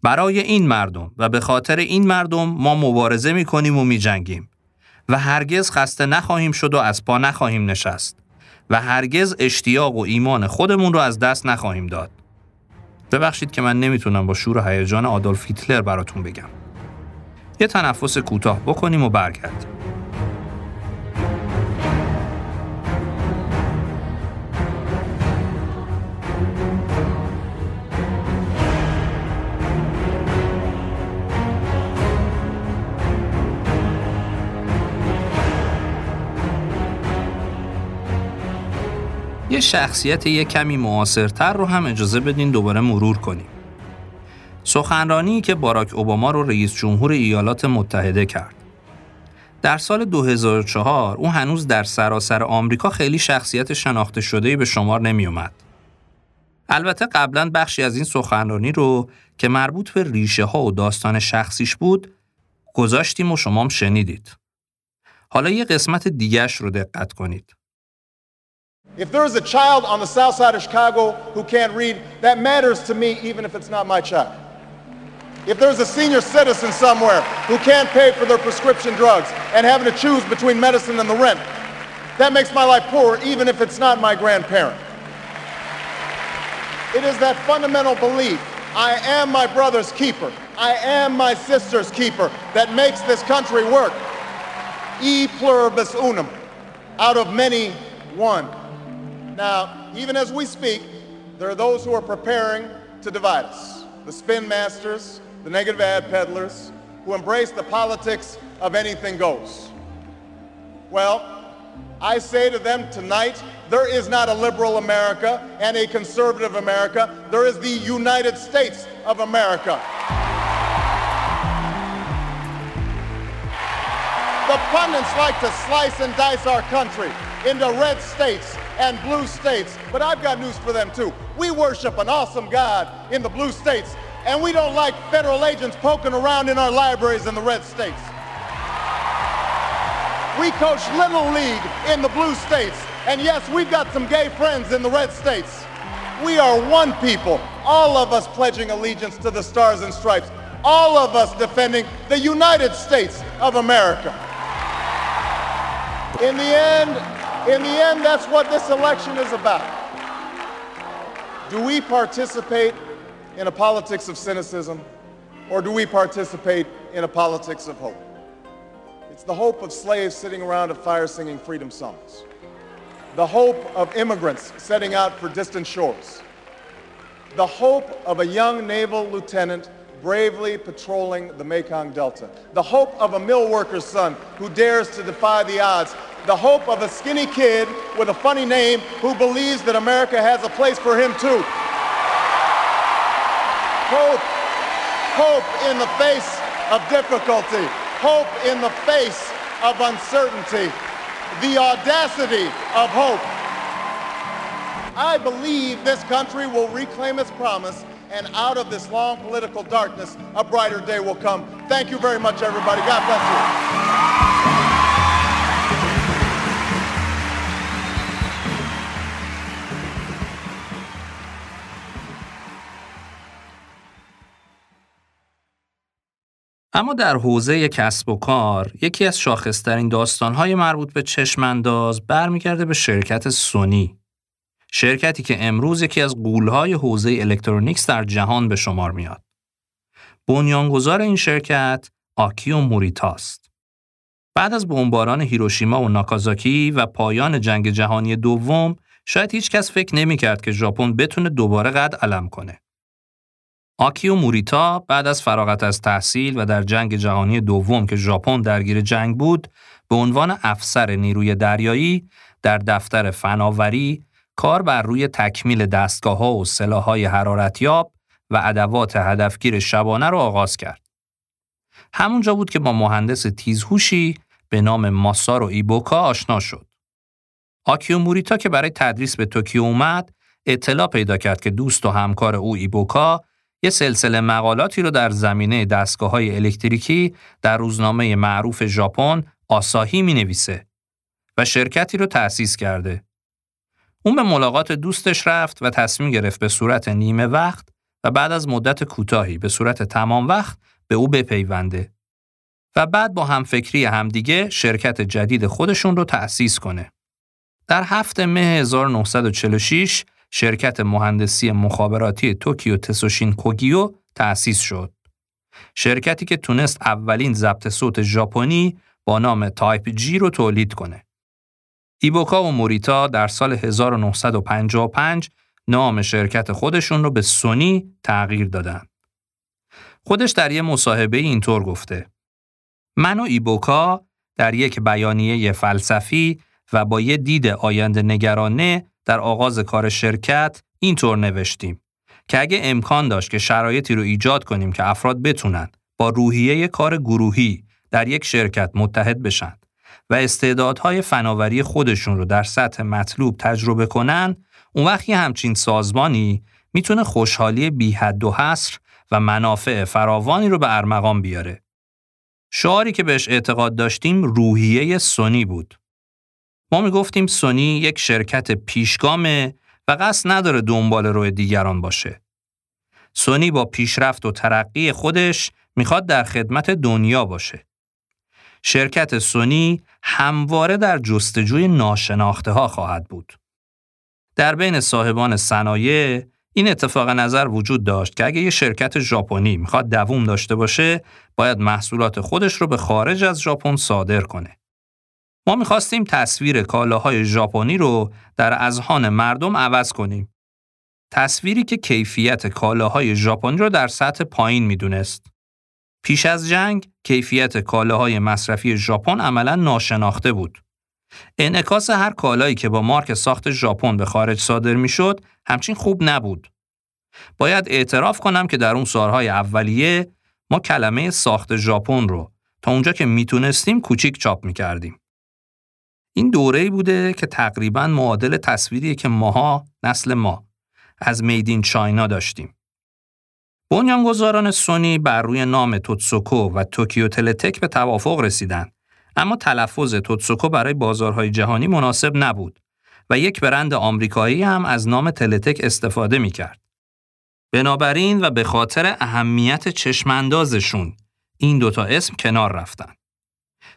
برای این مردم و به خاطر این مردم ما مبارزه می کنیم و می جنگیم و هرگز خسته نخواهیم شد و از پا نخواهیم نشست و هرگز اشتیاق و ایمان خودمون رو از دست نخواهیم داد. ببخشید که من نمی‌تونم با شور و هیجان آدولف هیتلر براتون بگم. یه تنفس کوتاه بکنیم و برگردیم. یه شخصیت یه کمی معاصرتر رو هم اجازه بدین دوباره مرور کنیم. سخنرانی که باراک اوباما رو رئیس جمهور ایالات متحده کرد. در سال 2004 او هنوز در سراسر آمریکا خیلی شخصیت شناخته شده به شمار نمی اومد. البته قبلا بخشی از این سخنرانی رو که مربوط به ریشه ها و داستان شخصیش بود گذاشتیم و شما هم شنیدید. حالا یه قسمت دیگهش رو دقت کنید. If there is a child on the south side of Chicago who can't read, that matters to me even if it's not my child. If there's a senior citizen somewhere who can't pay for their prescription drugs and having to choose between medicine and the rent, that makes my life poorer even if it's not my grandparent. It is that fundamental belief I am my brother's keeper, I am my sister's keeper that makes this country work. E pluribus unum, out of many, one. Now, even as we speak, there are those who are preparing to divide us. The spin masters, the negative ad peddlers, who embrace the politics of anything goes. Well, I say to them tonight, there is not a liberal America and a conservative America. There is the United States of America. The pundits like to slice and dice our country into red states and blue states, but I've got news for them too. We worship an awesome God in the blue states, and we don't like federal agents poking around in our libraries in the red states. We coach Little League in the blue states, and yes, we've got some gay friends in the red states. We are one people, all of us pledging allegiance to the stars and stripes, all of us defending the United States of America. In the end, in the end, that's what this election is about. Do we participate in a politics of cynicism, or do we participate in a politics of hope? It's the hope of slaves sitting around a fire singing freedom songs, the hope of immigrants setting out for distant shores, the hope of a young naval lieutenant bravely patrolling the Mekong Delta, the hope of a mill worker's son who dares to defy the odds, the hope of a skinny kid with a funny name who believes that America has a place for him too. Hope, hope in the face of difficulty, hope in the face of uncertainty, the audacity of hope. I believe this country will reclaim its promise and out of this long political darkness, a brighter day will come. Thank you very much, everybody. God bless you. اما در حوزه کسب و کار یکی از شاخصترین داستانهای مربوط به چشمانداز برمیگرده به شرکت سونی شرکتی که امروز یکی از غولهای حوزه الکترونیکس در جهان به شمار میاد. بنیانگذار این شرکت آکیو موریتاست. بعد از بمباران هیروشیما و ناکازاکی و پایان جنگ جهانی دوم، شاید هیچ کس فکر نمی کرد که ژاپن بتونه دوباره قد علم کنه. آکیو موریتا بعد از فراغت از تحصیل و در جنگ جهانی دوم که ژاپن درگیر جنگ بود، به عنوان افسر نیروی دریایی در دفتر فناوری کار بر روی تکمیل دستگاه ها و سلاح های حرارتیاب و ادوات هدفگیر شبانه را آغاز کرد. همونجا بود که با مهندس تیزهوشی به نام ماسارو ایبوکا آشنا شد. آکیو موریتا که برای تدریس به توکیو اومد، اطلاع پیدا کرد که دوست و همکار او ایبوکا یه سلسله مقالاتی رو در زمینه دستگاه های الکتریکی در روزنامه معروف ژاپن آساهی می نویسه و شرکتی رو تأسیس کرده. اون به ملاقات دوستش رفت و تصمیم گرفت به صورت نیمه وقت و بعد از مدت کوتاهی به صورت تمام وقت به او بپیونده و بعد با همفکری همدیگه شرکت جدید خودشون رو تأسیس کنه. در هفت مه 1946 شرکت مهندسی مخابراتی توکیو تسوشین کوگیو تأسیس شد. شرکتی که تونست اولین ضبط صوت ژاپنی با نام Type G رو تولید کنه. ایبوکا و موریتا در سال 1955 نام شرکت خودشون رو به سونی تغییر دادن. خودش در یه مصاحبه اینطور گفته من و ایبوکا در یک بیانیه فلسفی و با یه دید آینده نگرانه در آغاز کار شرکت اینطور نوشتیم که اگه امکان داشت که شرایطی رو ایجاد کنیم که افراد بتونن با روحیه کار گروهی در یک شرکت متحد بشن و استعدادهای فناوری خودشون رو در سطح مطلوب تجربه کنن اون وقت همچین سازمانی می‌تونه خوشحالی بی حد و حصر و منافع فراوانی رو به ارمغان بیاره. شعاری که بهش اعتقاد داشتیم روحیه سونی بود. ما می‌گفتیم سونی یک شرکت پیشگامه و قصد نداره دنبال روی دیگران باشه. سونی با پیشرفت و ترقی خودش می‌خواد در خدمت دنیا باشه. شرکت سونی همواره در جستجوی ناشناخته ها خواهد بود. در بین صاحبان صنایع این اتفاق نظر وجود داشت که اگه یه شرکت ژاپنی می‌خواد دووم داشته باشه باید محصولات خودش رو به خارج از ژاپن صادر کنه. ما می‌خواستیم تصویر کالاهای ژاپنی رو در اذهان مردم عوض کنیم. تصویری که کیفیت کالاهای ژاپنی رو در سطح پایین می‌دونست. پیش از جنگ کیفیت کالاهای مصرفی ژاپن عملا ناشناخته بود. انعکاس هر کالایی که با مارک ساخت ژاپن به خارج صادر می‌شد همچین خوب نبود. باید اعتراف کنم که در اون سالهای اولیه ما کلمه ساخت ژاپن رو تا اونجا که می‌تونستیم کوچیک چاپ می‌کردیم. این دوره بوده که تقریبا معادل تصویری که ماها نسل ما از میدین چاینا داشتیم. بنیانگذاران سونی بر روی نام توتسوکو و توکیو تلتک به توافق رسیدند اما تلفظ توتسوکو برای بازارهای جهانی مناسب نبود و یک برند آمریکایی هم از نام تلتک استفاده می کرد. بنابراین و به خاطر اهمیت چشماندازشون این دوتا اسم کنار رفتن.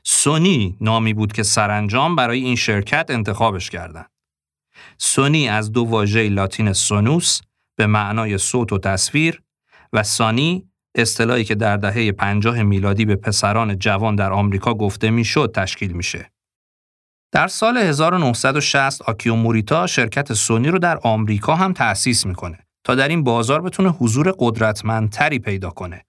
سونی نامی بود که سرانجام برای این شرکت انتخابش کردند. سونی از دو واژه لاتین سونوس به معنای صوت و تصویر و سانی اصطلاحی که در دهه 50 میلادی به پسران جوان در آمریکا گفته می‌شد تشکیل میشه. در سال 1960 آکیو موریتا شرکت سونی رو در آمریکا هم تأسیس می‌کنه تا در این بازار بتونه حضور قدرتمندتری پیدا کنه.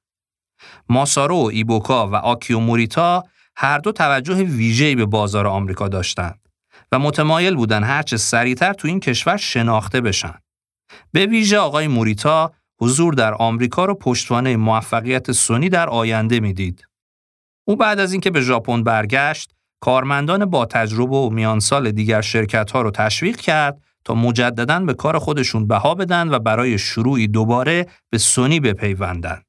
ماسارو ایبوکا و آکیو موریتا هر دو توجه ویژه‌ای به بازار آمریکا داشتند و متمایل بودن هرچه سریعتر تو این کشور شناخته بشن. به ویژه آقای موریتا حضور در آمریکا رو پشتوانه موفقیت سونی در آینده می‌دید. او بعد از اینکه به ژاپن برگشت، کارمندان با تجربه و میانسال دیگر شرکت ها رو تشویق کرد تا مجددا به کار خودشون بها بدن و برای شروعی دوباره به سونی بپیوندند.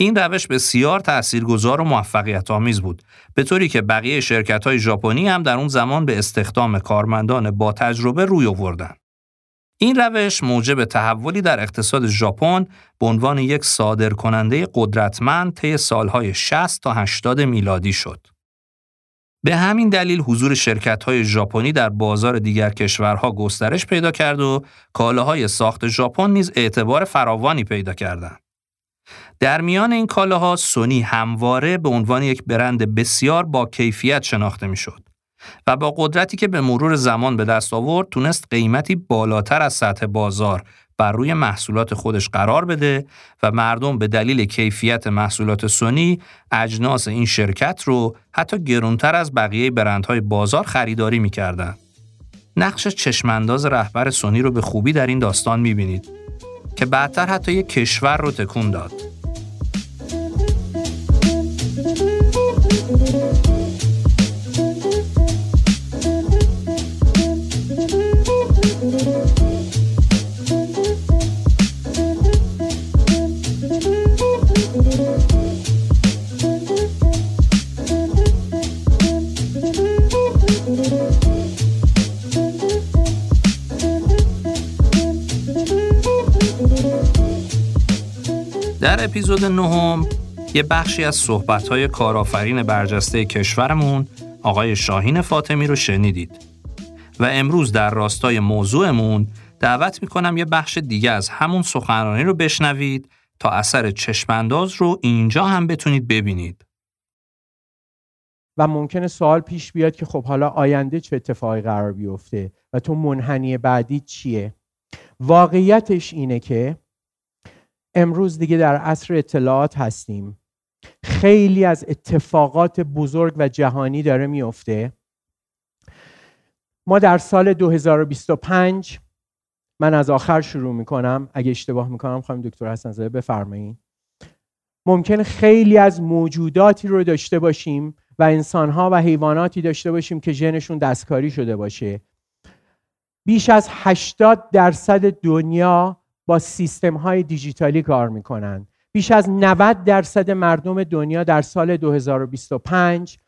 این روش بسیار تاثیرگذار و موفقیت آمیز بود به طوری که بقیه شرکت های ژاپنی هم در اون زمان به استخدام کارمندان با تجربه روی آوردند. این روش موجب تحولی در اقتصاد ژاپن به عنوان یک صادرکننده قدرتمند طی سالهای 60 تا 80 میلادی شد. به همین دلیل حضور شرکت‌های ژاپنی در بازار دیگر کشورها گسترش پیدا کرد و کالاهای ساخت ژاپن نیز اعتبار فراوانی پیدا کردند. در میان این کالاها سونی همواره به عنوان یک برند بسیار با کیفیت شناخته می‌شد. و با قدرتی که به مرور زمان به دست آورد تونست قیمتی بالاتر از سطح بازار بر روی محصولات خودش قرار بده و مردم به دلیل کیفیت محصولات سونی اجناس این شرکت رو حتی گرونتر از بقیه برندهای بازار خریداری می‌کردن. نقش چشمانداز رهبر سونی رو به خوبی در این داستان می‌بینید که بعدتر حتی یک کشور رو تکون داد. اپیزود نهم یه بخشی از صحبت‌های کارآفرین برجسته کشورمون آقای شاهین فاطمی رو شنیدید و امروز در راستای موضوعمون دعوت می‌کنم یه بخش دیگه از همون سخنرانی رو بشنوید تا اثر چشمانداز رو اینجا هم بتونید ببینید. و ممکنه سوال پیش بیاد که خب حالا آینده چه اتفاقی قرار بیفته و تو منحنی بعدی چیه؟ واقعیتش اینه که امروز دیگه در عصر اطلاعات هستیم. خیلی از اتفاقات بزرگ و جهانی داره میفته. ما در سال 2025 من از آخر شروع می‌کنم. اگه اشتباه می‌کنم خواهیم دکتر حسن زاده بفرمایید ممکن خیلی از موجوداتی رو داشته باشیم و انسانها و حیواناتی داشته باشیم که ژنشون دستکاری شده باشه. بیش از 80 درصد دنیا با سیستم های دیجیتالی کار می‌کنن. بیش از 90 درصد مردم دنیا در سال 2025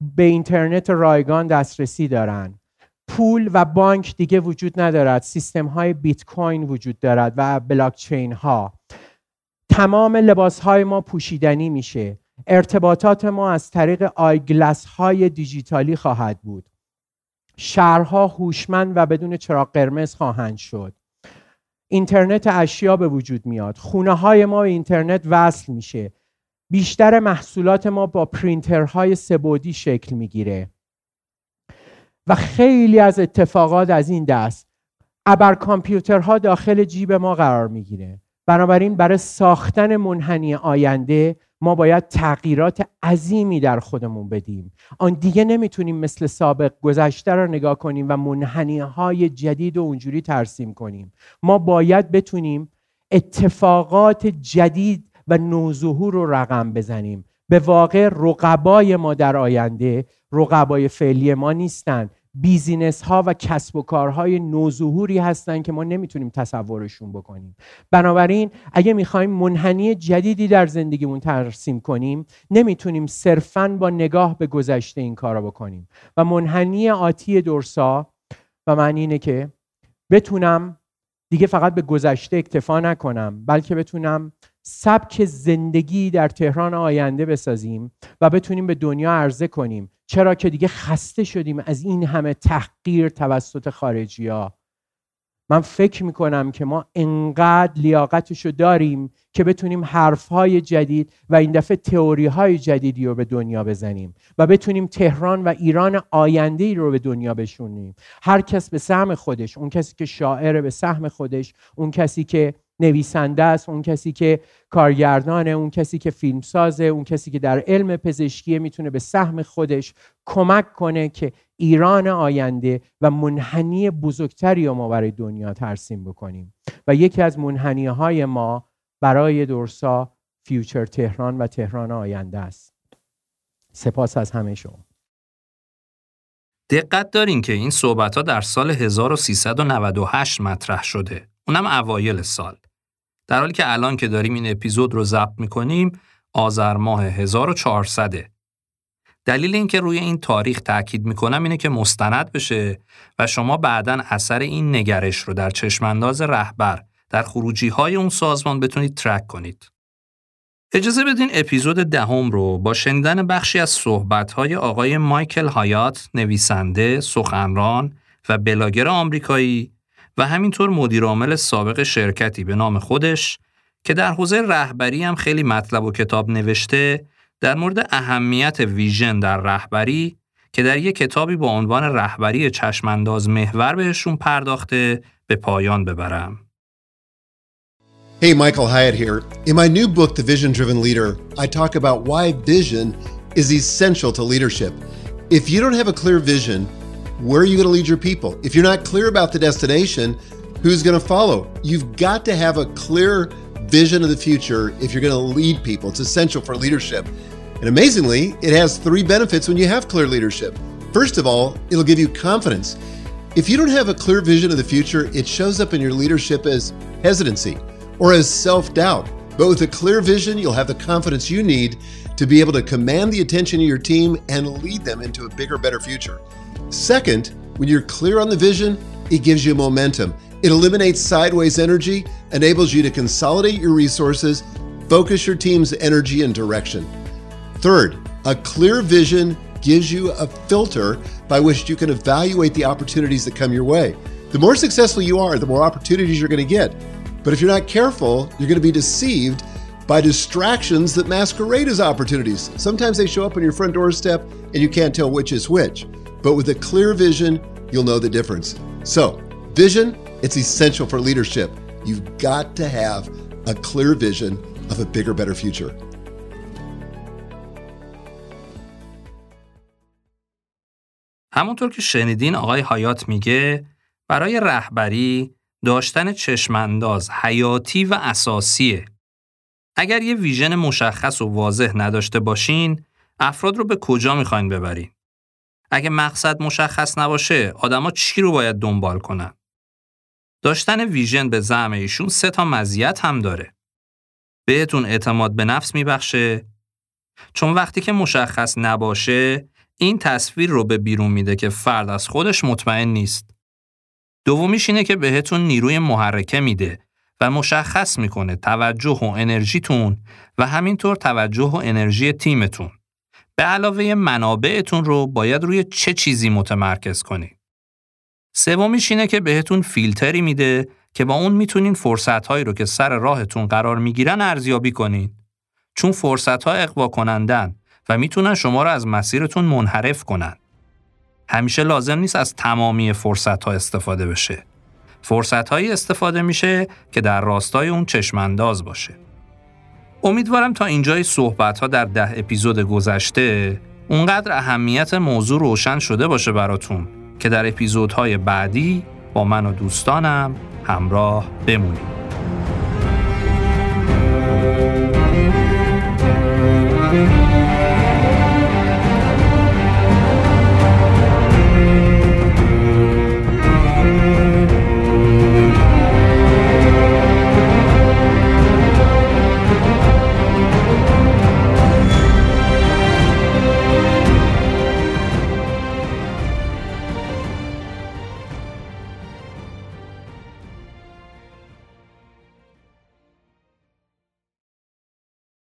به اینترنت رایگان دسترسی دارند. پول و بانک دیگه وجود ندارد. سیستم های بیت کوین وجود دارد و بلاک چین ها. تمام لباس های ما پوشیدنی میشه. ارتباطات ما از طریق آیگلس های دیجیتالی خواهد بود. شهرها هوشمند و بدون چراغ قرمز خواهند شد. اینترنت اشیا به وجود میاد. خونه های ما به اینترنت وصل میشه. بیشتر محصولات ما با پرینترهای سبودی شکل می‌گیره. و خیلی از اتفاقات از این دست. ابر کامپیوترها داخل جیب ما قرار می‌گیره. بنابراین برای ساختن منحنی آینده ما باید تغییرات عظیمی در خودمون بدیم. آن دیگه نمی‌تونیم مثل سابق گذشته رو نگاه کنیم و منحنی های جدید و اونجوری ترسیم کنیم. ما باید بتونیم اتفاقات جدید و نوظهور رو رقم بزنیم. به واقع رقبای ما در آینده رقبای فعلی ما نیستند بیزینس ها و کسب و کارهای نوظهوری هستند که ما نمی‌تونیم تصورشون بکنیم. بنابراین اگه می‌خوایم منحنی جدیدی در زندگیمون ترسیم کنیم نمی‌تونیم صرفا با نگاه به گذشته این کار رو بکنیم. و منحنی آتی درسا و معنی اینه که بتونم دیگه فقط به گذشته اکتفا نکنم بلکه بتونم سبک زندگی در تهران آینده بسازیم و بتونیم به دنیا عرضه کنیم. چرا که دیگه خسته شدیم از این همه تحقیر توسط خارجی ها من فکر می‌کنم که ما انقدر لیاقتشو داریم که بتونیم حرفهای جدید و این دفعه تئوری های جدیدی رو به دنیا بزنیم و بتونیم تهران و ایران آینده ای رو به دنیا بشونیم. هر کس به سهم خودش اون کسی که شاعره به سهم خودش اون کسی که نویسنده است اون کسی که کارگردانه اون کسی که فیلمسازه اون کسی که در علم پزشکی می‌تونه به سهم خودش کمک کنه که ایران آینده و منحنی بزرگتری رو ما برای دنیا ترسیم بکنیم. و یکی از منحنی های ما برای دورسا فیوچر تهران و تهران آینده است. سپاس از همه شما. دقت دارین که این صحبت ها در سال 1398 مطرح شده. اونم اوایل سال. در حالی که الان که داریم این اپیزود رو ضبط می‌کنیم آذر ماه 1400 دلیل اینکه روی این تاریخ تاکید می‌کنم اینه که مستند بشه و شما بعدا اثر این نگرش رو در چشمانداز رهبر در خروجی های اون سازمان بتونید ترک کنید. اجازه بدین اپیزود دهم رو با شنیدن بخشی از صحبت آقای مایکل هایات نویسنده، سخنران و بلاگر آمریکایی و همینطور مدیرعامل سابق شرکتی به نام خودش که در حوزه رهبری هم خیلی مطلب و کتاب نوشته در مورد اهمیت ویژن در رهبری که در یک کتابی با عنوان رهبری چشمانداز محور بهشون پرداخته به پایان ببرم. Hey, Michael Hyatt here. In my new book, The Vision Driven Leader, I talk about why vision is essential to leadership. If you don't have a clear vision, where are you going to lead your people? If you're not clear about the destination, who's going to follow? You've got to have a clear vision of the future if you're going to lead people. It's essential for leadership. And amazingly, it has three benefits when you have clear leadership. First of all, it'll give you confidence. If you don't have a clear vision of the future, it shows up in your leadership as hesitancy or as self doubt. But with a clear vision, you'll have the confidence you need to be able to command the attention of your team and lead them into a bigger, better future. Second, when you're clear on the vision, it gives you momentum. It eliminates sideways energy, enables you to consolidate your resources, focus your team's energy and direction. Third, a clear vision gives you a filter by which you can evaluate the opportunities that come your way. The more successful you are, the more opportunities you're going to get. But if you're not careful, you're going to be deceived by distractions that masquerade as opportunities. Sometimes they show up on your front doorstep and you can't tell which is which. But with a clear vision, you'll know the difference. So, vision, it's essential for leadership. You've got to have a clear vision of a bigger, better future. همونطور که شنیدین آقای حیات میگه برای رهبری داشتن چشمانداز حیاتی و اساسیه. اگر یه ویژن مشخص و واضح نداشته باشین، افراد رو به کجا می‌خواین ببرین؟ اگه مقصد مشخص نباشه، آدما چی رو باید دنبال کنن؟ داشتن ویژن به زعم ایشون سه تا مزیت هم داره. بهتون اعتماد به نفس میبخشه چون وقتی که مشخص نباشه این تصویر رو به بیرون میده که فرد از خودش مطمئن نیست. دومیش اینه که بهتون نیروی محرکه میده و مشخص می‌کنه توجه و انرژیتون و همینطور توجه و انرژی تیمتون. به علاوه منابعتون رو باید روی چه چیزی متمرکز کنید. سومیش اینه که بهتون فیلتری میده که با اون می‌تونین فرصتهایی رو که سر راهتون قرار می‌گیرن ارزیابی کنین. چون فرصتها اقوا کنندن و می‌تونن شما رو از مسیرتون منحرف کنن. همیشه لازم نیست از تمامی فرصتها استفاده بشه. فرصتهایی استفاده میشه که در راستای اون چشمانداز باشه. امیدوارم تا اینجای صحبت ها در ده اپیزود گذشته اونقدر اهمیت موضوع روشن شده باشه براتون که در اپیزودهای بعدی با من و دوستانم همراه بمونید.